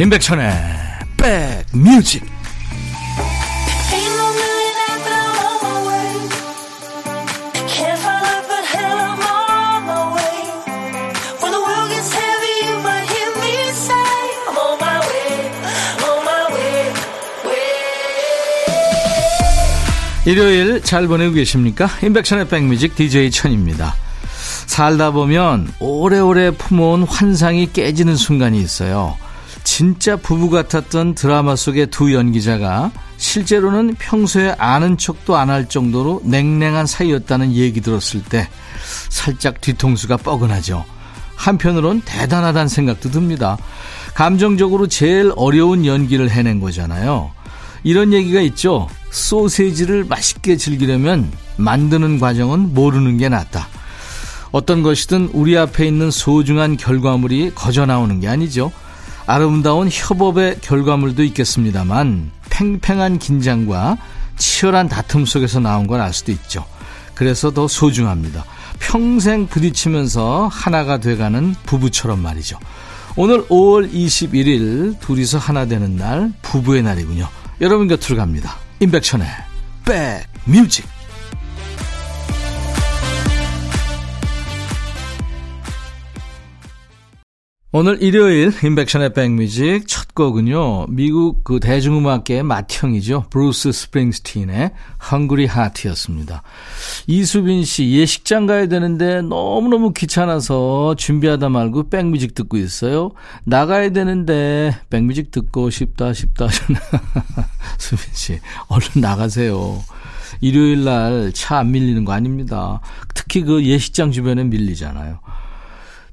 임백천의 백뮤직 일요일 잘 보내고 계십니까? 임백천의 백뮤직 DJ 천입니다. 살다 보면 오래오래 품어온 환상이 깨지는 순간이 있어요. 진짜 부부 같았던 드라마 속의 두 연기자가 실제로는 평소에 아는 척도 안 할 정도로 냉랭한 사이였다는 얘기 들었을 때 살짝 뒤통수가 뻐근하죠. 한편으론 대단하다는 생각도 듭니다. 감정적으로 제일 어려운 연기를 해낸 거잖아요. 이런 얘기가 있죠. 소세지를 맛있게 즐기려면 만드는 과정은 모르는 게 낫다. 어떤 것이든 우리 앞에 있는 소중한 결과물이 거저 나오는 게 아니죠. 아름다운 협업의 결과물도 있겠습니다만 팽팽한 긴장과 치열한 다툼 속에서 나온 걸 알 수도 있죠. 그래서 더 소중합니다. 평생 부딪히면서 하나가 돼가는 부부처럼 말이죠. 오늘 5월 21일 둘이서 하나 되는 날 부부의 날이군요. 여러분 곁으로 갑니다. 임백천의 백뮤직 오늘 일요일 임백천의 백뮤직 첫 곡은요. 미국 그 대중음악계의 맏형이죠. 브루스 스프링스틴의 Hungry Heart였습니다. 이수빈 씨 예식장 가야 되는데 너무너무 귀찮아서 준비하다 말고 백뮤직 듣고 있어요. 나가야 되는데 백뮤직 듣고 싶다 싶다 수빈 씨 얼른 나가세요. 일요일 날 차 안 밀리는 거 아닙니다. 특히 그 예식장 주변에 밀리잖아요.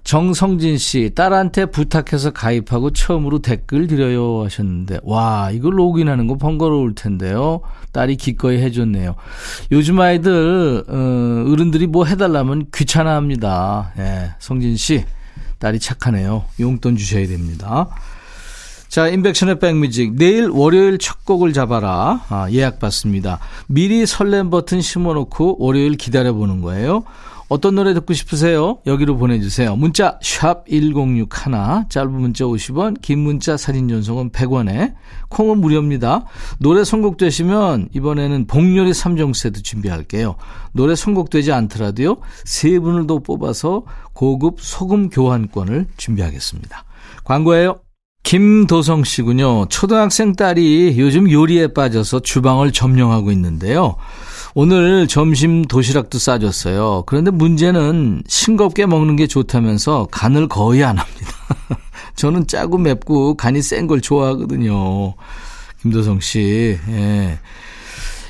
정성진 씨, 딸한테 부탁해서 가입하고 처음으로 댓글 드려요 하셨는데, 와, 이거 로그인하는 거 번거로울 텐데요. 딸이 기꺼이 해줬네요. 요즘 아이들, 어, 어른들이 뭐 해달라면 귀찮아 합니다. 예, 성진 씨, 딸이 착하네요. 용돈 주셔야 됩니다. 자, 인백션의 백뮤직. 내일 월요일 첫 곡을 잡아라. 아, 예약 받습니다. 미리 설렘 버튼 심어놓고 월요일 기다려보는 거예요. 어떤 노래 듣고 싶으세요? 여기로 보내주세요. 문자 1061, 짧은 문자 50원, 긴 문자 사진 전송은 100원에 콩은 무료입니다. 노래 선곡되시면 이번에는 복요리 3종 세트 준비할게요. 노래 선곡되지 않더라도요. 세 분을 더 뽑아서 고급 소금 교환권을 준비하겠습니다. 광고예요. 김도성 씨군요. 초등학생 딸이 요즘 요리에 빠져서 주방을 점령하고 있는데요. 오늘 점심 도시락도 싸줬어요. 그런데 문제는 싱겁게 먹는 게 좋다면서 간을 거의 안 합니다. 저는 짜고 맵고 간이 센 걸 좋아하거든요. 김도성 씨. 예.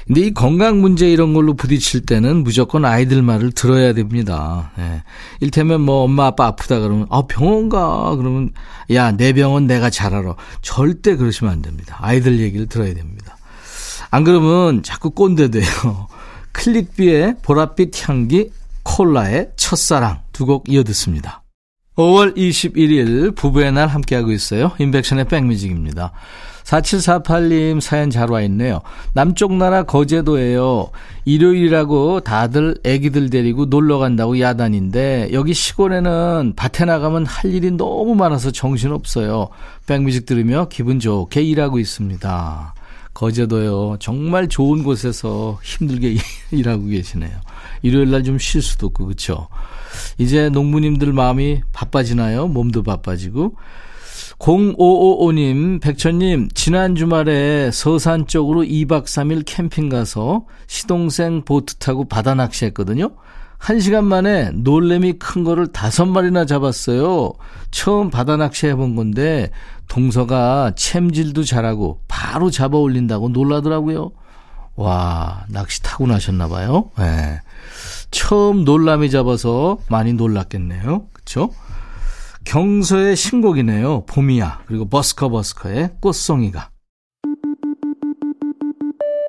근데 이 건강 문제 이런 걸로 부딪힐 때는 무조건 아이들 말을 들어야 됩니다. 예. 일테면 뭐 엄마 아빠 아프다 그러면 아 병원 가 그러면 야 내 병원 내가 잘 알아. 절대 그러시면 안 됩니다. 아이들 얘기를 들어야 됩니다. 안 그러면 자꾸 꼰대 돼요. 클릭비의 보랏빛 향기, 콜라의 첫사랑 두 곡 이어 듣습니다. 5월 21일 부부의 날 함께하고 있어요. 인백션의 백뮤직입니다. 4748님 사연 잘 와 있네요. 남쪽 나라 거제도예요. 일요일이라고 다들 애기들 데리고 놀러 간다고 야단인데 여기 시골에는 밭에 나가면 할 일이 너무 많아서 정신없어요. 백뮤직 들으며 기분 좋게 일하고 있습니다. 거제도요. 정말 좋은 곳에서 힘들게 일하고 계시네요. 일요일 날 좀 쉴 수도 없고 그렇죠. 이제 농부님들 마음이 바빠지나요? 몸도 바빠지고. 0555님, 백천님, 지난 주말에 서산 쪽으로 2박 3일 캠핑 가서 시동생 보트 타고 바다 낚시했거든요. 한 시간 만에 놀래미 큰 거를 다섯 마리나 잡았어요. 처음 바다 낚시 해본 건데 동서가 챔질도 잘하고 바로 잡아 올린다고 놀라더라고요. 와, 낚시 타고 나셨나 봐요. 네. 처음 놀라미 잡아서 많이 놀랐겠네요. 그쵸? 경서의 신곡이네요. 봄이야. 그리고 버스커 버스커의 꽃송이가.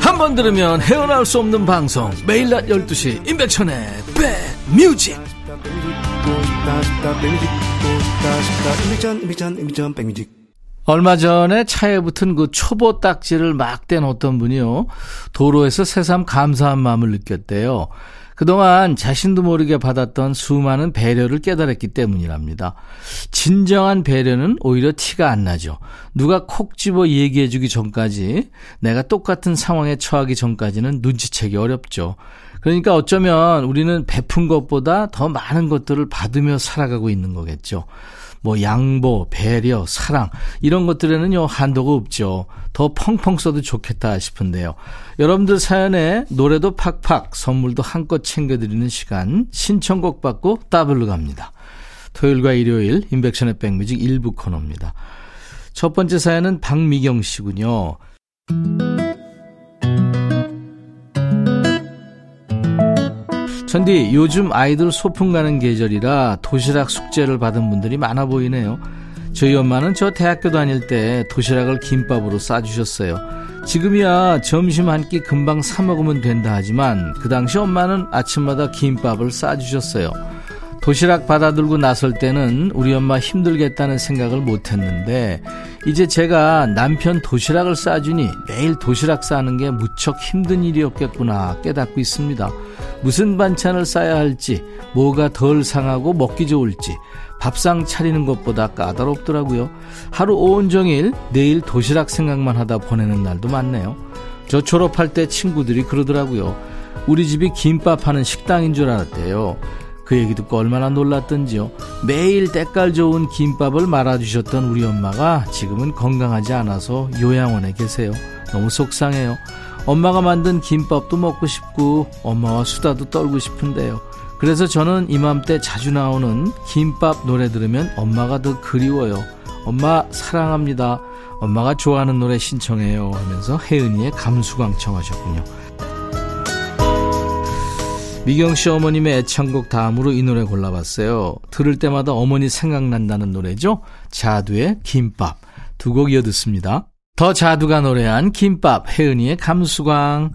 한 번 들으면 헤어나올 수 없는 방송 매일 낮 12시 임백천의 백뮤직 얼마 전에 차에 붙은 그 초보 딱지를 막 떼놓던 분이요. 도로에서 새삼 감사한 마음을 느꼈대요. 그동안 자신도 모르게 받았던 수많은 배려를 깨달았기 때문이랍니다. 진정한 배려는 오히려 티가 안 나죠. 누가 콕 집어 얘기해주기 전까지 내가 똑같은 상황에 처하기 전까지는 눈치채기 어렵죠. 그러니까 어쩌면 우리는 베푼 것보다 더 많은 것들을 받으며 살아가고 있는 거겠죠. 뭐 양보, 배려, 사랑 이런 것들에는요 한도가 없죠. 더 펑펑 써도 좋겠다 싶은데요. 여러분들 사연에 노래도 팍팍, 선물도 한껏 챙겨드리는 시간 신청곡 받고 따블로 갑니다. 토요일과 일요일 인백션의 백뮤직 일부 코너입니다. 첫 번째 사연은 박미경 씨군요. 천디, 요즘 아이들 소풍 가는 계절이라 도시락 숙제를 받은 분들이 많아 보이네요. 저희 엄마는 저 대학교 다닐 때 도시락을 김밥으로 싸주셨어요. 지금이야 점심 한 끼 금방 사 먹으면 된다 하지만 그 당시 엄마는 아침마다 김밥을 싸주셨어요. 도시락 받아들고 나설 때는 우리 엄마 힘들겠다는 생각을 못 했는데 이제 제가 남편 도시락을 싸주니 매일 도시락 싸는 게 무척 힘든 일이었겠구나 깨닫고 있습니다. 무슨 반찬을 싸야 할지, 뭐가 덜 상하고 먹기 좋을지, 밥상 차리는 것보다 까다롭더라고요. 하루 온종일 내일 도시락 생각만 하다 보내는 날도 많네요. 저 졸업할 때 친구들이 그러더라고요. 우리 집이 김밥 하는 식당인 줄 알았대요. 그 얘기 듣고 얼마나 놀랐던지요. 매일 때깔 좋은 김밥을 말아주셨던 우리 엄마가 지금은 건강하지 않아서 요양원에 계세요. 너무 속상해요. 엄마가 만든 김밥도 먹고 싶고 엄마와 수다도 떨고 싶은데요. 그래서 저는 이맘때 자주 나오는 김밥 노래 들으면 엄마가 더 그리워요. 엄마 사랑합니다. 엄마가 좋아하는 노래 신청해요 하면서 혜은이의 감수광 청하셨군요. 미경 씨 어머님의 애창곡 다음으로 이 노래 골라봤어요. 들을 때마다 어머니 생각난다는 노래죠. 자두의 김밥. 두 곡 이어 듣습니다. 더 자두가 노래한 김밥, 혜은이의 감수광.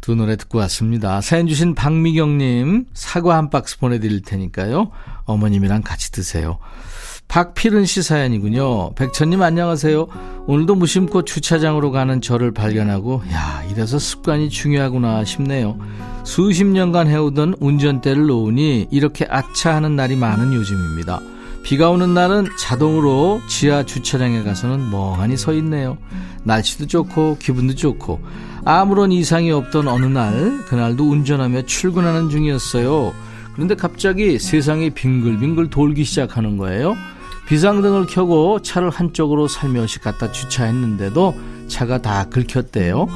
두 노래 듣고 왔습니다. 사연 주신 박미경님, 사과 한 박스 보내드릴 테니까요. 어머님이랑 같이 드세요. 박필은 씨 사연이군요. 백천님 안녕하세요. 오늘도 무심코 주차장으로 가는 저를 발견하고, 야, 이래서 습관이 중요하구나 싶네요. 수십 년간 해오던 운전대를 놓으니 이렇게 아차하는 날이 많은 요즘입니다. 비가 오는 날은 자동으로 지하 주차장에 가서는 멍하니 서 있네요. 날씨도 좋고 기분도 좋고 아무런 이상이 없던 어느 날 그날도 운전하며 출근하는 중이었어요. 그런데 갑자기 세상이 빙글빙글 돌기 시작하는 거예요. 비상등을 켜고 차를 한쪽으로 살며시 갖다 주차했는데도 차가 다 긁혔대요.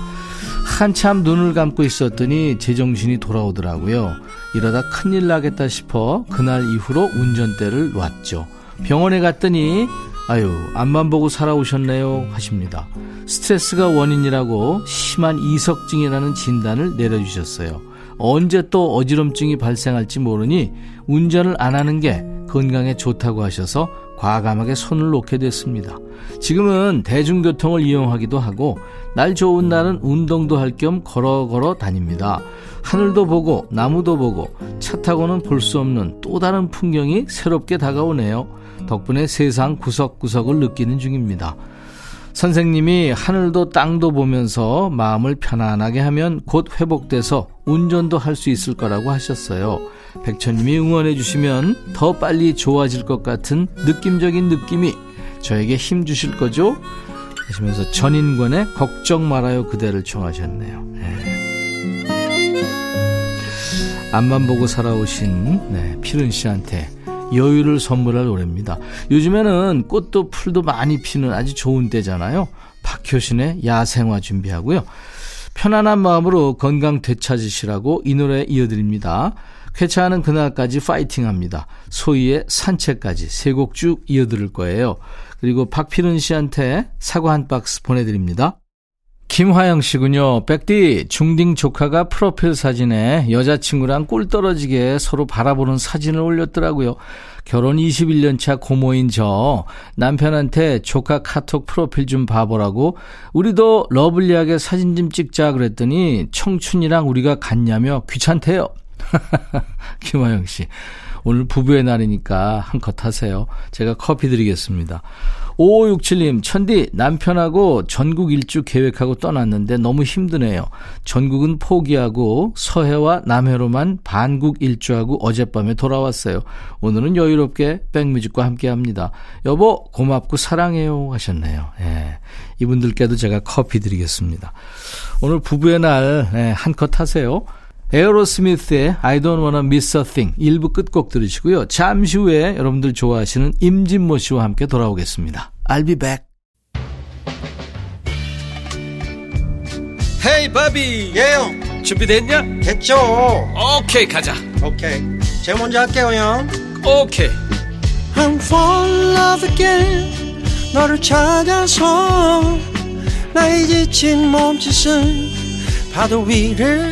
한참 눈을 감고 있었더니 제정신이 돌아오더라고요. 이러다 큰일 나겠다 싶어 그날 이후로 운전대를 놨죠. 병원에 갔더니 아유 앞만 보고 살아오셨네요 하십니다. 스트레스가 원인이라고 심한 이석증이라는 진단을 내려주셨어요. 언제 또 어지럼증이 발생할지 모르니 운전을 안 하는 게 건강에 좋다고 하셔서 과감하게 손을 놓게 됐습니다. 지금은 대중교통을 이용하기도 하고 날 좋은 날은 운동도 할 겸 걸어 걸어 다닙니다. 하늘도 보고 나무도 보고 차 타고는 볼 수 없는 또 다른 풍경이 새롭게 다가오네요. 덕분에 세상 구석구석을 느끼는 중입니다. 선생님이 하늘도 땅도 보면서 마음을 편안하게 하면 곧 회복돼서 운전도 할 수 있을 거라고 하셨어요. 백천님이 응원해 주시면 더 빨리 좋아질 것 같은 느낌적인 느낌이 저에게 힘 주실 거죠? 하시면서 전인권의 걱정 말아요 그대를 청하셨네요. 네. 앞만 보고 살아오신 네, 피른 씨한테 여유를 선물할 노래입니다. 요즘에는 꽃도 풀도 많이 피는 아주 좋은 때잖아요. 박효신의 야생화 준비하고요. 편안한 마음으로 건강 되찾으시라고 이 노래 이어드립니다. 쾌차하는 그날까지 파이팅 합니다. 소희의 산책까지 세 곡 쭉 이어들을 거예요. 그리고 박필은 씨한테 사과 한 박스 보내드립니다. 김화영 씨군요. 백디, 중딩 조카가 프로필 사진에 여자친구랑 꿀 떨어지게 서로 바라보는 사진을 올렸더라고요. 결혼 21년 차 고모인 저 남편한테 조카 카톡 프로필 좀 봐보라고 우리도 lovely하게 사진 좀 찍자 그랬더니 청춘이랑 우리가 같냐며 귀찮대요. 김화영 씨. 오늘 부부의 날이니까 한컷 하세요. 제가 커피 드리겠습니다. 5567님, 천디, 남편하고 전국 일주 계획하고 떠났는데 너무 힘드네요. 전국은 포기하고 서해와 남해로만 반국 일주하고 어젯밤에 돌아왔어요. 오늘은 여유롭게 백뮤직과 함께 합니다. 여보, 고맙고 사랑해요. 하셨네요. 예. 이분들께도 제가 커피 드리겠습니다. 오늘 부부의 날, 예, 한컷 하세요. 에어로스미스의 I don't wanna miss a thing 1부 끝곡 들으시고요. 잠시 후에 여러분들 좋아하시는 임진모 씨와 함께 돌아오겠습니다. I'll be back. 헤이 바비 예영 준비됐냐? 됐죠 오케이 가자 오케이 제가 먼저 할게요 형 오케이 I'm fall in love again 너를 찾아서 나의 지친 몸짓은 파도 위를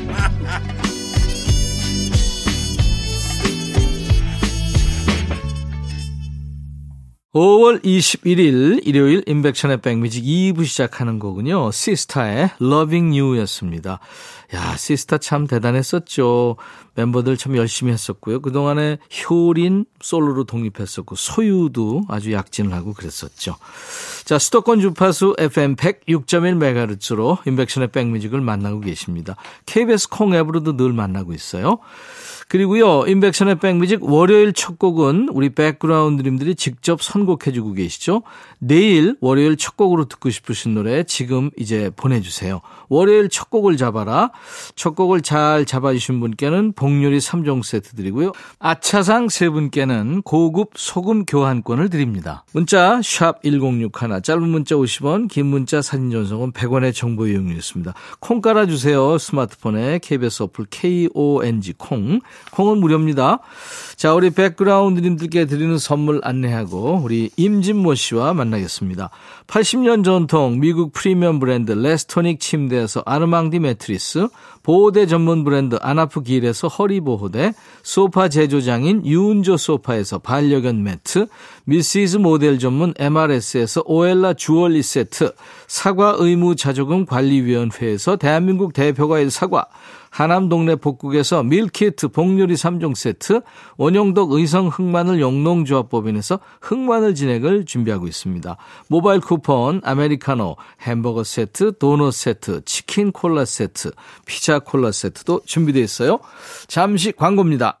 5월 21일 일요일 인백션의 백뮤직 2부 시작하는 거군요. 시스타의 Loving You였습니다. 야, 시스타 참 대단했었죠. 멤버들 참 열심히 했었고요. 그동안에 효린 솔로로 독립했었고 소유도 아주 약진을 하고 그랬었죠. 자, 수도권 주파수 FM 106.1MHz로 인백션의 백뮤직을 만나고 계십니다. KBS 콩 앱으로도 늘 만나고 있어요. 그리고요, 인백션의 백뮤직 월요일 첫 곡은 우리 백그라운드님들이 직접 선곡해주고 계시죠. 내일 월요일 첫 곡으로 듣고 싶으신 노래 지금 이제 보내주세요. 월요일 첫 곡을 잡아라. 첫 곡을 잘 잡아주신 분께는 복요리 3종 세트 드리고요. 아차상 세 분께는 고급 소금 교환권을 드립니다. 문자 1061, 짧은 문자 50원, 긴 문자 사진 전송은 100원의 정보 이용료였습니다. 콩 깔아주세요. 스마트폰에 KBS 어플 KONG 콩. 콩은 무료입니다. 자, 우리 백그라운드님들께 드리는 선물 안내하고 우리 임진모 씨와 만나겠습니다. 80년 전통 미국 프리미엄 브랜드 레스토닉 침대에서 아르망디 매트리스, 보호대 전문 브랜드 아나프 길에서 허리보호대, 소파 제조장인 유운조 소파에서 반려견 매트, 미시즈 모델 전문 MRS에서 오엘라 주얼리 세트, 사과 의무 자조금 관리위원회에서 대한민국 대표과일 사과, 하남 동네 복국에서 밀키트 복요리 3종 세트, 원영덕 의성 흑마늘 영농조합법인에서 흑마늘 진액을 준비하고 있습니다. 모바일 쿠폰, 아메리카노, 햄버거 세트, 도넛 세트, 치킨 콜라 세트, 피자 콜라 세트도 준비되어 있어요. 잠시 광고입니다.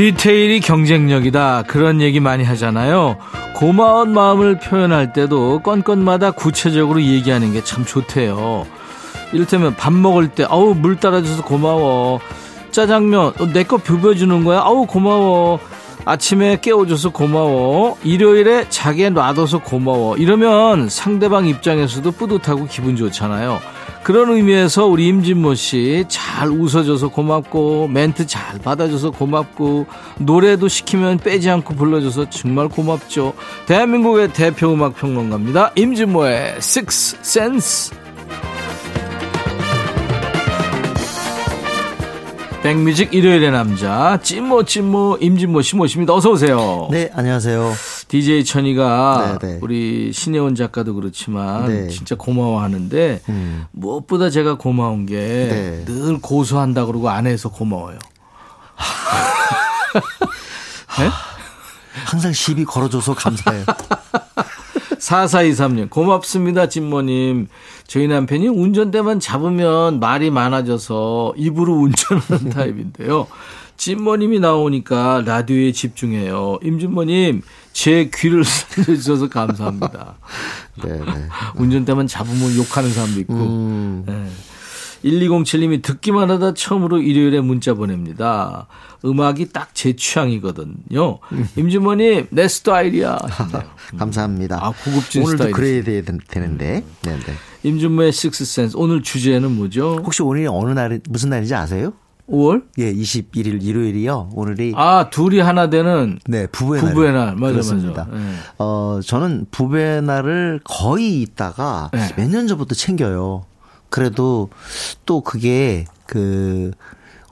디테일이 경쟁력이다. 그런 얘기 많이 하잖아요. 고마운 마음을 표현할 때도 건건마다 구체적으로 얘기하는 게 참 좋대요. 이를테면 밥 먹을 때, 아우, 물 따라줘서 고마워. 짜장면, 어, 내거 비벼주는 거야? 아우, 고마워. 아침에 깨워줘서 고마워. 일요일에 자기에 놔둬서 고마워. 이러면 상대방 입장에서도 뿌듯하고 기분 좋잖아요. 그런 의미에서 우리 임진모 씨 잘 웃어줘서 고맙고 멘트 잘 받아줘서 고맙고 노래도 시키면 빼지 않고 불러줘서 정말 고맙죠. 대한민국의 대표 음악 평론가입니다. 임진모의 Six Sense. 백뮤직 일요일의 남자 찐모 찐모 임진모 씨 모십니다. 어서 오세요. 네, 안녕하세요. DJ 천이가 네, 네. 우리 신혜원 작가도 그렇지만 네. 진짜 고마워하는데 음. 무엇보다 제가 고마운 게늘 네. 고소한다 그러고 안 해서 고마워요. 항상 시비 걸어줘서 감사해요. 4423님, 고맙습니다, 진모님. 저희 남편이 운전대만 잡으면 말이 많아져서 입으로 운전하는 타입인데요. 진모님이 나오니까 라디오에 집중해요. 임진모님, 제 귀를 살려주셔서 감사합니다. 네, 네. 운전대만 잡으면 욕하는 사람도 있고. 음, 네. 1207님이 듣기만 하다 처음으로 일요일에 문자 보냅니다. 음악이 딱 제 취향이거든요. 임진모님, 내 스타일이야. 감사합니다. 아, 고급진 오늘도 스타일이시네. 그래야 되, 되는데. 네, 네. 임준모의 식스센스. 오늘 주제는 뭐죠? 혹시 오늘이 어느 날, 무슨 날인지 아세요? 5월? 예, 21일 일요일이요. 오늘이 아, 둘이 하나 되는 네, 부부의, 부부의 날. 날. 맞아, 그렇습니다. 맞아. 네. 어, 저는 부부의 날을 거의 있다가 네. 몇년 전부터 챙겨요. 그래도 또 그게 그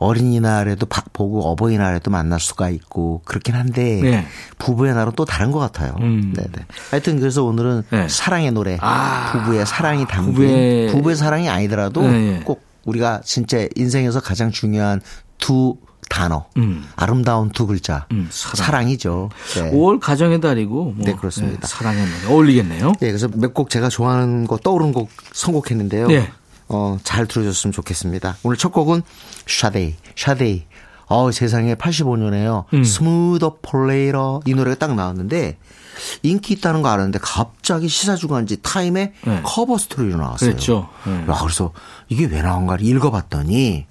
어린이날에도 바- 보고 어버이날에도 만날 수가 있고 그렇긴 한데 네. 부부의 날은 또 다른 것 같아요. 음. 네네. 하여튼 그래서 오늘은 네. 사랑의 노래, 아. 부부의 사랑이 담긴 부부의- 부부의, 사랑이 아니더라도 네, 네. 꼭 우리가 진짜 인생에서 가장 중요한 두 단어, 음. 아름다운 두 글자, 음, 사랑. 이죠 네. 5월 가정의 달이고. 뭐, 네, 그렇습니다. 사랑의 노래. 어울리겠네요. 네, 그래서 몇 곡 제가 좋아하는 거 떠오른 곡 선곡했는데요. 네. 어, 잘 들어줬으면 좋겠습니다. 오늘 첫 곡은 샤데이, 샤데이. 어, 세상에 85년에요. 음. Smooth Operator 이 노래가 딱 나왔는데 인기 있다는 거 알았는데 갑자기 시사주간지 타임에 네. 커버 스토리로 나왔어요. 그랬죠. 네. 야, 그래서 이게 왜 나온가를 읽어봤더니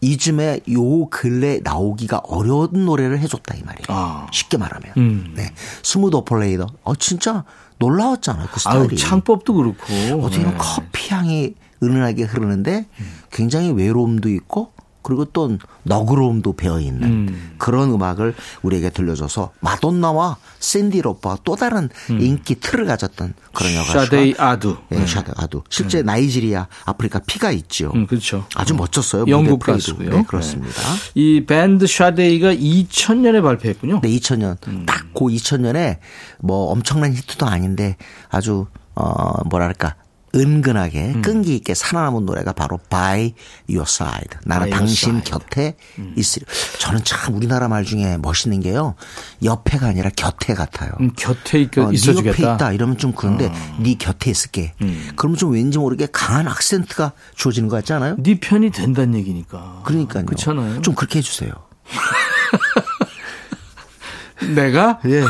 이즘에 요 근래 나오기가 어려운 노래를 해줬다 이 말이에요. 아. 쉽게 말하면. 음. 네. Smooth Operator. 어, 진짜 놀라웠잖아요. 그 아유, 스타일이. 창법도 그렇고. 어떻게 보면 네. 커피 향이 은은하게 흐르는데 굉장히 외로움도 있고 그리고 또 너그러움도 배어 있는 음. 그런 음악을 우리에게 들려줘서 마돈나와 신디 로퍼가 또 다른 인기 틀을 가졌던 그런 여가수가 음. 샤데이 아두. 예, 샤데 아두. 실제 나이지리아, 아프리카 피가 있죠. 음, 그렇죠. 아주 멋졌어요. 영국 가수고요. 네, 그렇습니다. 이 밴드 샤데이가 2000년에 발표했군요. 네, 2000년. 음. 딱 그 2000년에 뭐 엄청난 히트도 아닌데 아주 어 뭐랄까 은근하게 음. 끈기 있게 살아남은 노래가 바로 By Your Side. 나는 당신 Side. 음. 곁에 있으리. 저는 참 우리나라 말 중에 멋있는 게요. 옆에가 아니라 곁에 같아요. 음, 곁에 있, 어, 네 옆에. 있다 이러면 좀 그런데 네 곁에 있을게. 그러면 좀 왠지 모르게 강한 악센트가 주어지는 것 같지 않아요? 네 편이 된다는 얘기니까. 그러니까요. 그렇잖아요. 좀 그렇게 해주세요. 내가 예.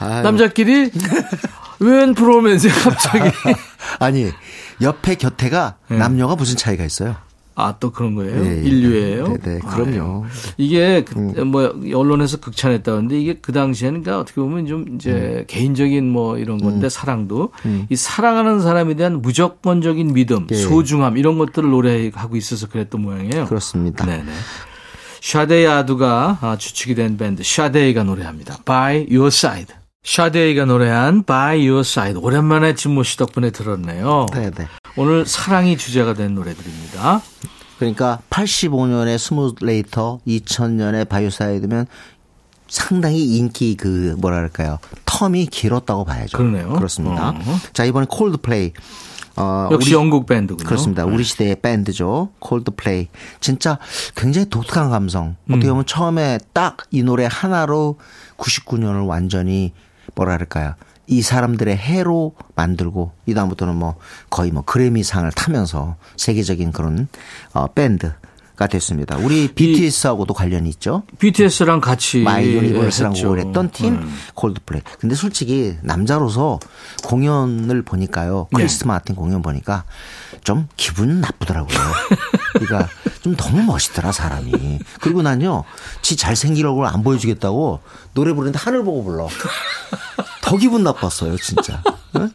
남자끼리 웬 브로맨스에 갑자기 아니 옆에 곁에가 남녀가 무슨 차이가 있어요? 아 또 그런 거예요? 예, 예. 인류예요? 네, 네, 그럼요. 음. 아유. 이게 그, 뭐 언론에서 극찬했다는데 이게 그 당시에는 그러니까 어떻게 보면 좀 이제 음. 개인적인 뭐 이런 건데 사랑도 이 사랑하는 사람에 대한 무조건적인 믿음, 예. 소중함 이런 것들을 노래하고 있어서 그랬던 모양이에요. 그렇습니다. 네네. 샤데이 아두가 아, 주축이 된 밴드 샤데이가 노래합니다. By Your Side. 샤데이가 노래한 By Your Side. 오랜만에 진모 씨 덕분에 들었네요. 네, 네. 오늘 사랑이 주제가 된 노래들입니다. 그러니까 85년에 Smooth Operator, 2000년에 By Your Side면 상당히 인기 그 뭐랄까요 텀이 길었다고 봐야죠. 그러네요. 그렇습니다. 어. 자 이번에 콜드플레이. 어, 역시 우리- 영국 밴드군요. 그렇습니다. 네. 우리 시대의 밴드죠. 콜드플레이. 진짜 굉장히 독특한 감성. 어떻게 음. 보면 처음에 딱 이 노래 하나로 99년을 완전히 뭐랄까요. 이 사람들의 해로 만들고 이 다음부터는 뭐 거의 뭐 그래미 상을 타면서 세계적인 그런 어 밴드가 됐습니다. 우리 BTS하고도 관련이 있죠. BTS랑 같이 My Universe라고 했죠. 그랬던 팀 음. 콜드플레이. 근데 솔직히 남자로서 공연을 보니까요. 네. 크리스 마틴 공연 보니까 좀 기분 나쁘더라고요. 그러니까 좀 너무 멋있더라 사람이. 그리고 난요, 지 잘생긴 얼굴 안 보여주겠다고 노래 부르는데 하늘 보고 불러. 더 기분 나빴어요, 진짜. 응?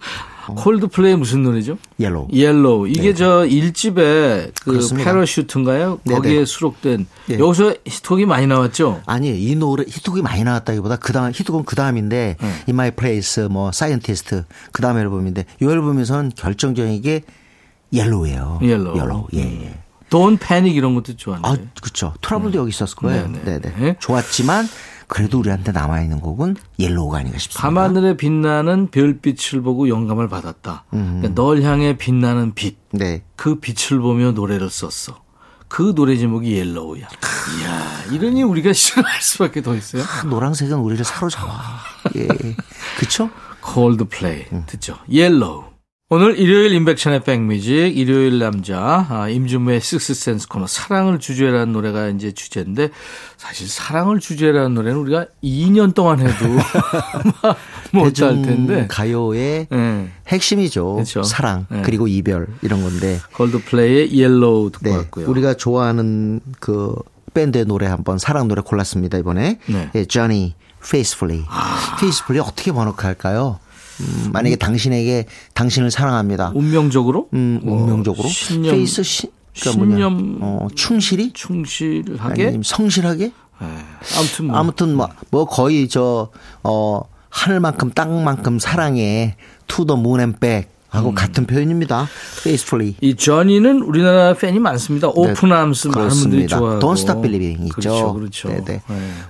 콜드플레이 무슨 노래죠? Yellow. Yellow. 이게 저 1집에 그 그렇습니다. Parachutes인가요? 네네. 거기에 수록된 네. 여기서 히트곡이 많이 나왔죠? 아니 이 노래 히트곡이 많이 나왔다기보다 그 다음 히트곡은 그 다음인데 네. In My Place 뭐 Scientist 그 다음 앨범인데 이 앨범에서는 결정적인 게 Yellow예요. Yellow. Yellow. 예, 예. Don't Panic 이런 것도 좋았는데. 아, 그렇죠. Trouble도 여기 있었을 거예요. 네, 네, 네. 네. 좋았지만 그래도 우리한테 남아 있는 곡은 Yellow가 아닌가 싶습니다. 밤하늘에 빛나는 별빛을 보고 영감을 받았다. 그러니까 널 향해 빛나는 빛. 네. 그 빛을 보며 노래를 썼어. 그 노래 제목이 Yellow야. 이야, 이러니 우리가 싫어할 수밖에 더 있어요. 노란색은 우리를 사로잡아. 예. 그쵸? 콜드플레이 듣죠. Yellow. 오늘 일요일 임백천의 백뮤직 일요일 남자 아, 임진모의 식스센스 코너 사랑을 주제라는 노래가 이제 주제인데 사실 사랑을 주제라는 노래는 우리가 2년 동안 해도 못할 텐데 가요의 예. 핵심이죠. 그렇죠. 사랑 네. 그리고 이별 이런 건데. 콜드플레이의 Yellow 듣고 네. 왔고요. 우리가 좋아하는 그 밴드의 노래 한번 사랑 노래 골랐습니다 이번에. 네. 예, Journey Faithfully. Faithfully 어떻게 번역할까요? 음, 만약에 당신에게 당신을 사랑합니다. 운명적으로 음, 뭐 운명적으로. 신념 faith 씨, 그러니까. 신념 어, 충실히? 충실하게 아니면 성실하게? 예. 아무튼 뭐 아무튼 뭐, 뭐 거의 저, 어, 하늘만큼 땅만큼 사랑해. And back. 하고 음. 같은 표현입니다. Faithfully. 이 저니는 우리나라 팬이 많습니다. Open Arms 많은 분들이 네. 좋아하고. Don't Stop Believing 있죠. 그렇죠, 그렇죠. 네네. 네.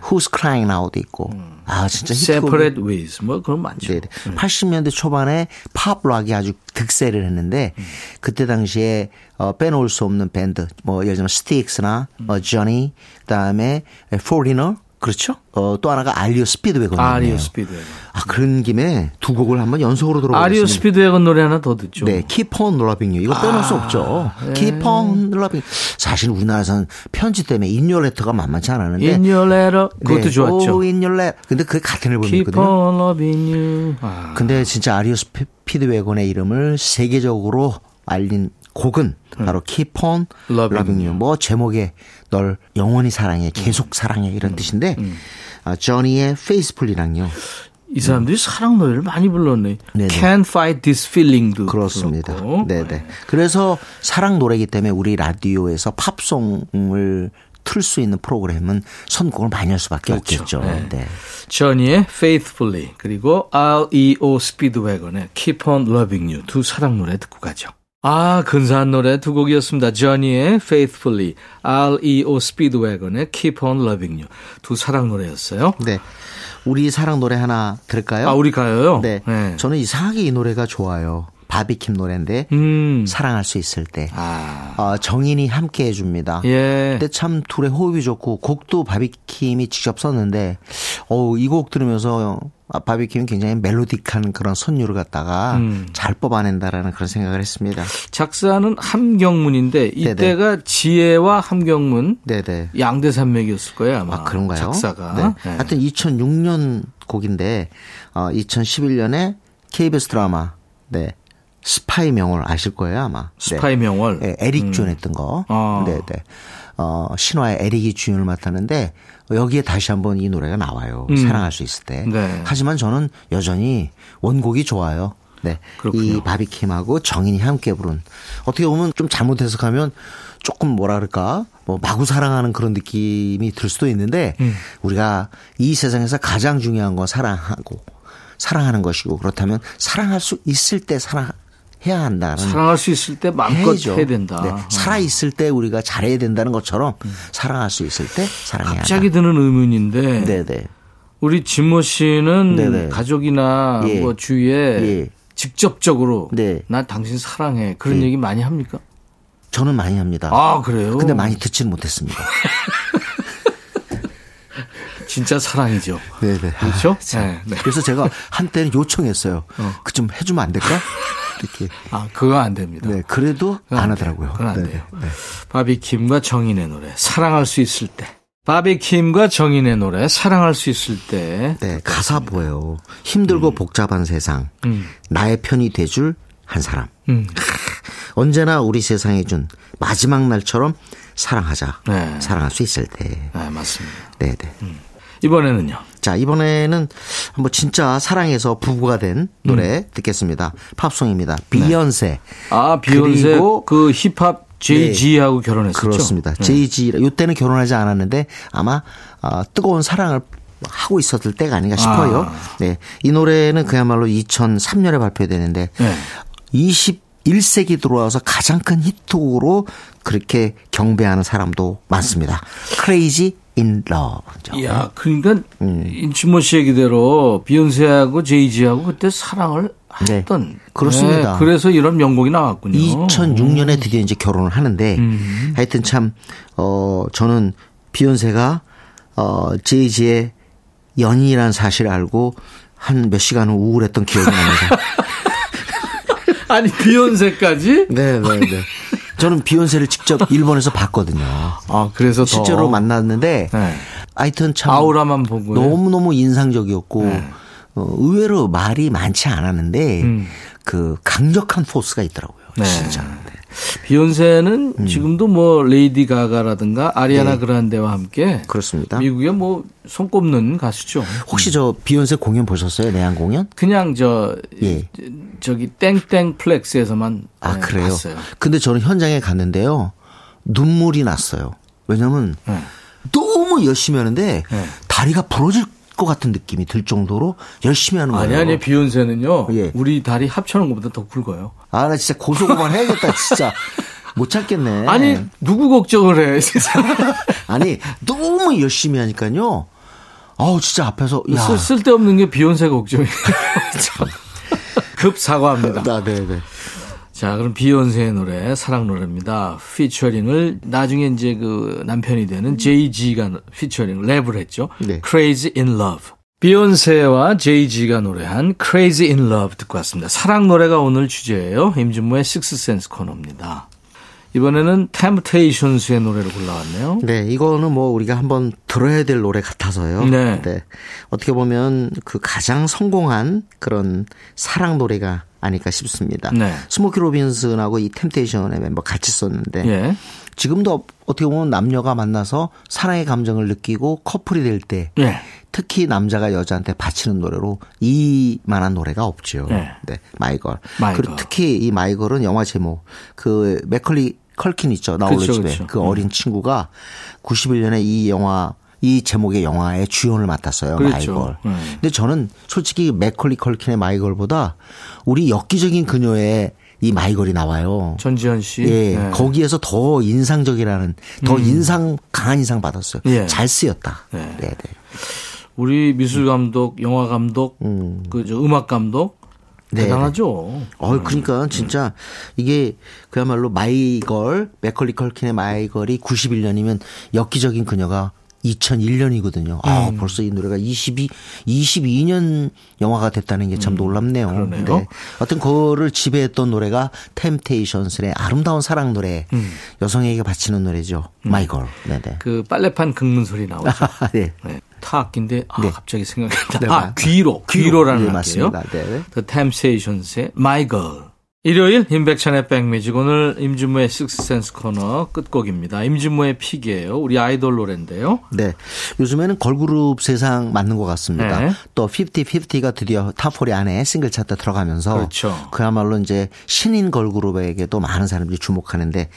Who's Crying Now도 있고. 아 진짜 히트곡. Separate Ways 뭐 그런 거 많죠. 네네. 80년대 초반에 팝 락이 아주 득세를 했는데 그때 당시에 어, 빼놓을 수 없는 밴드 뭐 예를 들면 스틱스나 어, 저니 그다음에 포리너 그렇죠? 어, 또 하나가 REO Speedwagon. REO Speedwagon. 아 그런 김에 두 곡을 한번 연속으로 들어보겠습니다. 아리오 스피드웨건 노래 하나 더 듣죠. 네, Keep on Loving You. 이거 빼놓을 수 없죠. Keep on Loving. 사실 우리나라에서는 편지 때문에 인요레터가 만만치 않았는데. In Your Letter 그것도 네, 좋았죠. Oh, in your letter. 근데 그게 같은 Keep 앨범이거든요. on loving you. 아, 근데 진짜 아리오 스피드웨건의 이름을 세계적으로 알린 곡은 바로 Keep on Loving Loving You. 뭐 제목에 널 영원히 사랑해, 계속 사랑해 이런 뜻인데 아, 저니의 Faithfully랑요. 이 사람들이 사랑 노래를 많이 불렀네. 네네. Can't Fight This Feeling도 그렇습니다. 네네. 그래서 사랑 노래이기 때문에 우리 라디오에서 팝송을 틀 수 있는 프로그램은 선곡을 많이 할 수밖에 그렇죠. 없겠죠. 네. 네. 저니의 Faithfully 그리고 REO 스피드웨건의 Keep on Loving You 두 사랑 노래 듣고 가죠. 아 근사한 노래 두 곡이었습니다. 저니의 Faithfully, REO 스피드웨건의 Keep on Loving You 두 사랑 노래였어요. 네. 우리 사랑 노래 하나 들을까요? 아 우리 가요요? 네. 저는 이상하게 이 노래가 좋아요. 바비킴 노래인데 음. 사랑할 수 있을 때 아. 어, 정인이 함께 해줍니다. 예. 근데 참 둘의 호흡이 좋고 곡도 바비킴이 직접 썼는데 어우 이곡 들으면서 아, 바비킴은 굉장히 멜로딕한 그런 선율을 갖다가 음. 잘 뽑아낸다라는 그런 생각을 했습니다. 작사는 함경문인데 이때가 지혜와 함경문 네네. 양대 산맥이었을 거예요 아마. 아, 그런가요? 작사가. 네. 네. 하여튼 2006년 곡인데, 어, 2011년에 KBS 드라마, 네. 스파이 명월 아실 거예요, 아마. 스파이 명월. 네, 에릭 주연 했던 거. 아. 네네. 어, 신화의 에릭이 주연을 맡았는데, 여기에 다시 한번 이 노래가 나와요. 사랑할 수 있을 때. 음. 네. 하지만 저는 여전히 원곡이 좋아요. 네. 그렇군요. 이 바비킴하고 정인이 함께 부른. 어떻게 보면 좀 잘못 해석하면 조금 뭐라 그럴까? 뭐 마구 사랑하는 그런 느낌이 들 수도 있는데 음. 우리가 이 세상에서 가장 중요한 건 사랑하고 사랑하는 것이고 그렇다면 사랑할 수 있을 때 사랑 해야 한다는 사랑할 수 있을 때 마음껏 해야죠. 해야 된다. 네. 살아 있을 때 우리가 잘해야 된다는 것처럼 사랑할 수 있을 때 사랑해야 갑자기 한다. 드는 의문인데 네네. 우리 진모 씨는 네네. 가족이나 예. 뭐 주위에 예. 직접적으로 네. 난 당신 사랑해 그런 얘기 많이 합니까? 저는 많이 합니다. 아 그래요? 근데 많이 듣지는 못했습니다. 진짜 사랑이죠. 네네. 그렇죠? 아, 참. 네, 네. 그래서 제가 한때는 요청했어요. 그좀 해주면 안 될까? 이렇게. 아 그거 안 됩니다. 네. 그래도 안. 하더라고요. 그건 안 네네. 돼요. 네. 바비킴과 정인의 노래 사랑할 수 있을 때. 바비킴과 정인의 노래 사랑할 수 있을 때. 네, 가사 보여요. 힘들고 복잡한 세상. 음. 나의 편이 돼줄 한 사람. 음. 언제나 우리 세상에 준 마지막 날처럼 사랑하자. 네. 사랑할 수 있을 때. 네 맞습니다. 네, 네. 이번에는요. 자, 이번에는 뭐 진짜 사랑해서 부부가 된 노래 듣겠습니다. 팝송입니다. 비욘세. 아, 비욘세 그리고 그 힙합 JG하고 결혼했었죠. 그렇습니다. 네. JG 요때는 결혼하지 않았는데 아마 어, 뜨거운 사랑을 하고 있었을 때가 아닌가 싶어요. 아. 네. 이 노래는 그야말로 2003년에 발표되는데 네. 21세기 들어와서 가장 큰 히트곡으로 그렇게 경배하는 사람도 많습니다. Crazy in Love. 이야, 그러니까 음. 인치모 씨 얘기대로 비욘세하고 제이지하고 그때 사랑을 네. 했던. 그렇습니다. 네, 그래서 이런 명곡이 나왔군요. 2006년에 드디어 이제 결혼을 하는데 하여튼 참, 어, 저는 비욘세가 어, 제이지의 연인이라는 사실을 알고 한 몇 시간은 우울했던 기억이 납니다. 아니 비욘세까지? 네, 네, 네. 저는 비욘세를 직접 일본에서 봤거든요. 아 그래서 더 실제로 만났는데 네. 하여튼 참 아우라만 보고 너무너무 인상적이었고 네. 어, 의외로 말이 많지 않았는데 음. 그 강력한 포스가 있더라고요. 네. 진짜. 네. 비욘세는 음. 지금도 뭐 레이디 가가라든가 아리아나 그란데와 함께 네. 그렇습니다. 미국의 뭐 손꼽는 가수죠. 혹시 저 비욘세 공연 보셨어요? 내한 공연? 그냥 저 예. 저기 땡땡 플렉스에서만 아, 네, 그래요? 봤어요. 근데 저는 현장에 갔는데요. 눈물이 났어요. 왜냐면 네. 너무 열심히 하는데 네. 다리가 부러질 것 같은 느낌이 들 정도로 열심히 하는 거예요. 아니 아니 비욘세는요. 예. 우리 다리 합쳐놓은 것보다 더 굵어요. 아, 나 진짜 고소고만 해야겠다, 진짜. 못 찾겠네. 아니 누구 걱정을 해 진짜. 아니, 너무 열심히 하니까요. 아우, 진짜 앞에서, 야. 쓸, 쓸데없는 게 비욘세 걱정이에요. 참. 급 사과합니다. 아, 네, 네. 자, 그럼 비욘세의 노래, 사랑 노래입니다. 피처링을 나중에 이제 그 남편이 되는 Jay-Z가 피처링 랩을 했죠. 네. Crazy in Love. 비욘세와 Jay-Z가 노래한 Crazy in Love 듣고 왔습니다. 사랑 노래가 오늘 주제예요. 임진모의 Six Sense 코너입니다. 이번에는 Temptations의 노래를 골라왔네요. 네, 이거는 뭐 우리가 한번 들어야 될 노래 같아서요. 네. 어떻게 보면 그 가장 성공한 그런 사랑 노래가 아닐까 싶습니다. 네. 스모키 로빈슨하고 이 템테이션의 멤버 같이 썼는데 예. 지금도 어떻게 보면 남녀가 만나서 사랑의 감정을 느끼고 커플이 될때 예. 특히 남자가 여자한테 바치는 노래로 이만한 노래가 없죠. 네. 네, 마이걸. 마이걸. 그리고 특히 이 마이걸은 영화 제목 그 맥컬리 컬킨 있죠. 나홀로 집에 그쵸. 그 어린 친구가 91년에 이 영화 이 제목의 영화의 주연을 맡았어요. 그렇죠. My Girl. 음. 근데 저는 솔직히 맥컬리 컬킨의 My Girl보다 우리 엽기적인 그녀의 이 My Girl이 나와요. 전지현 씨. 예, 네. 거기에서 더 인상적이라는 더 인상 강한 인상 받았어요. 예. 잘 쓰였다. 네. 네, 네. 우리 미술 감독, 영화 감독, 그저 음악 감독 네, 대단하죠. 어, 그러니까 진짜 이게 그야말로 My Girl 맥컬리 컬킨의 My Girl이 91년이면 엽기적인 그녀가 2001년이거든요. 아, 음. 벌써 이 노래가 22 22년 영화가 됐다는 게 참 놀랍네요. 음, 그러네요. 하여튼 그거를 지배했던 노래가 템테이션스의 아름다운 사랑 노래. 음. 여성에게 바치는 노래죠. My Girl. 네, 네. 그 빨래판 긁는 소리 나오죠. 네. 네. 타악기인데 아, 네. 갑자기 생각이 네, 나. 아, 맞- 귀로. 귀로라는 예, 악기예요. 맞습니다. 네. The Temptations의 My Girl. 일요일 임백천의 백뮤직 오늘 임진모의 식스센스 코너 끝곡입니다. 임진모의 pick이에요. 우리 아이돌 노래인데요. 네. 요즘에는 걸그룹 세상 맞는 것 같습니다. 네. 또 50-50가 드디어 top 4 안에 싱글 차트 들어가면서 그렇죠. 그야말로 이제 신인 걸그룹에게도 많은 사람들이 주목하는데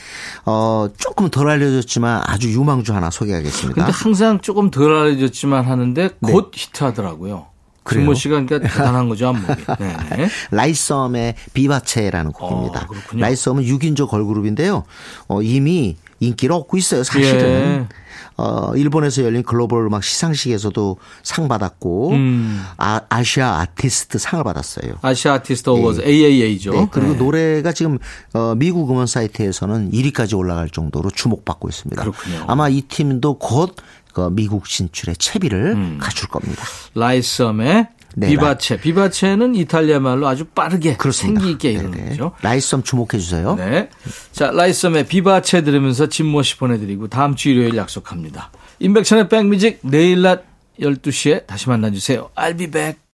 어 조금 덜 알려졌지만 아주 유망주 하나 소개하겠습니다. 근데 항상 조금 덜 알려졌지만 하는데 곧 히트하더라고요. 네. 진모 씨가 그러니까 대단한 거죠, 안목이. 네. 라이썸의 비바체라는 곡입니다. 어. 라이썸은 6인조 걸그룹인데요. 어, 이미 인기를 얻고 있어요, 사실은. 예. 어, 일본에서 열린 글로벌 음악 시상식에서도 상 받았고, 음. 아, 아시아 아티스트 상을 받았어요. 아시아 아티스트 어워즈 AAA죠. 네, 그리고 노래가 지금 어, 미국 음원 사이트에서는 1위까지 올라갈 정도로 주목받고 있습니다. 그렇군요. 아마 이 팀도 곧 그 미국 진출의 채비를 음. 갖출 겁니다. 라이썸의 네, 비바체. 비바체는 이탈리아 말로 아주 빠르게 그렇습니다. 생기 있게 이러는 네네. 거죠. 라이썸 주목해 주세요. 네. 자, 라이썸의 비바체 들으면서 진모 씨 보내드리고 다음 주 일요일 약속합니다. 임백천의 백뮤직 내일 낮 12시에 다시 만나주세요. I'll be back.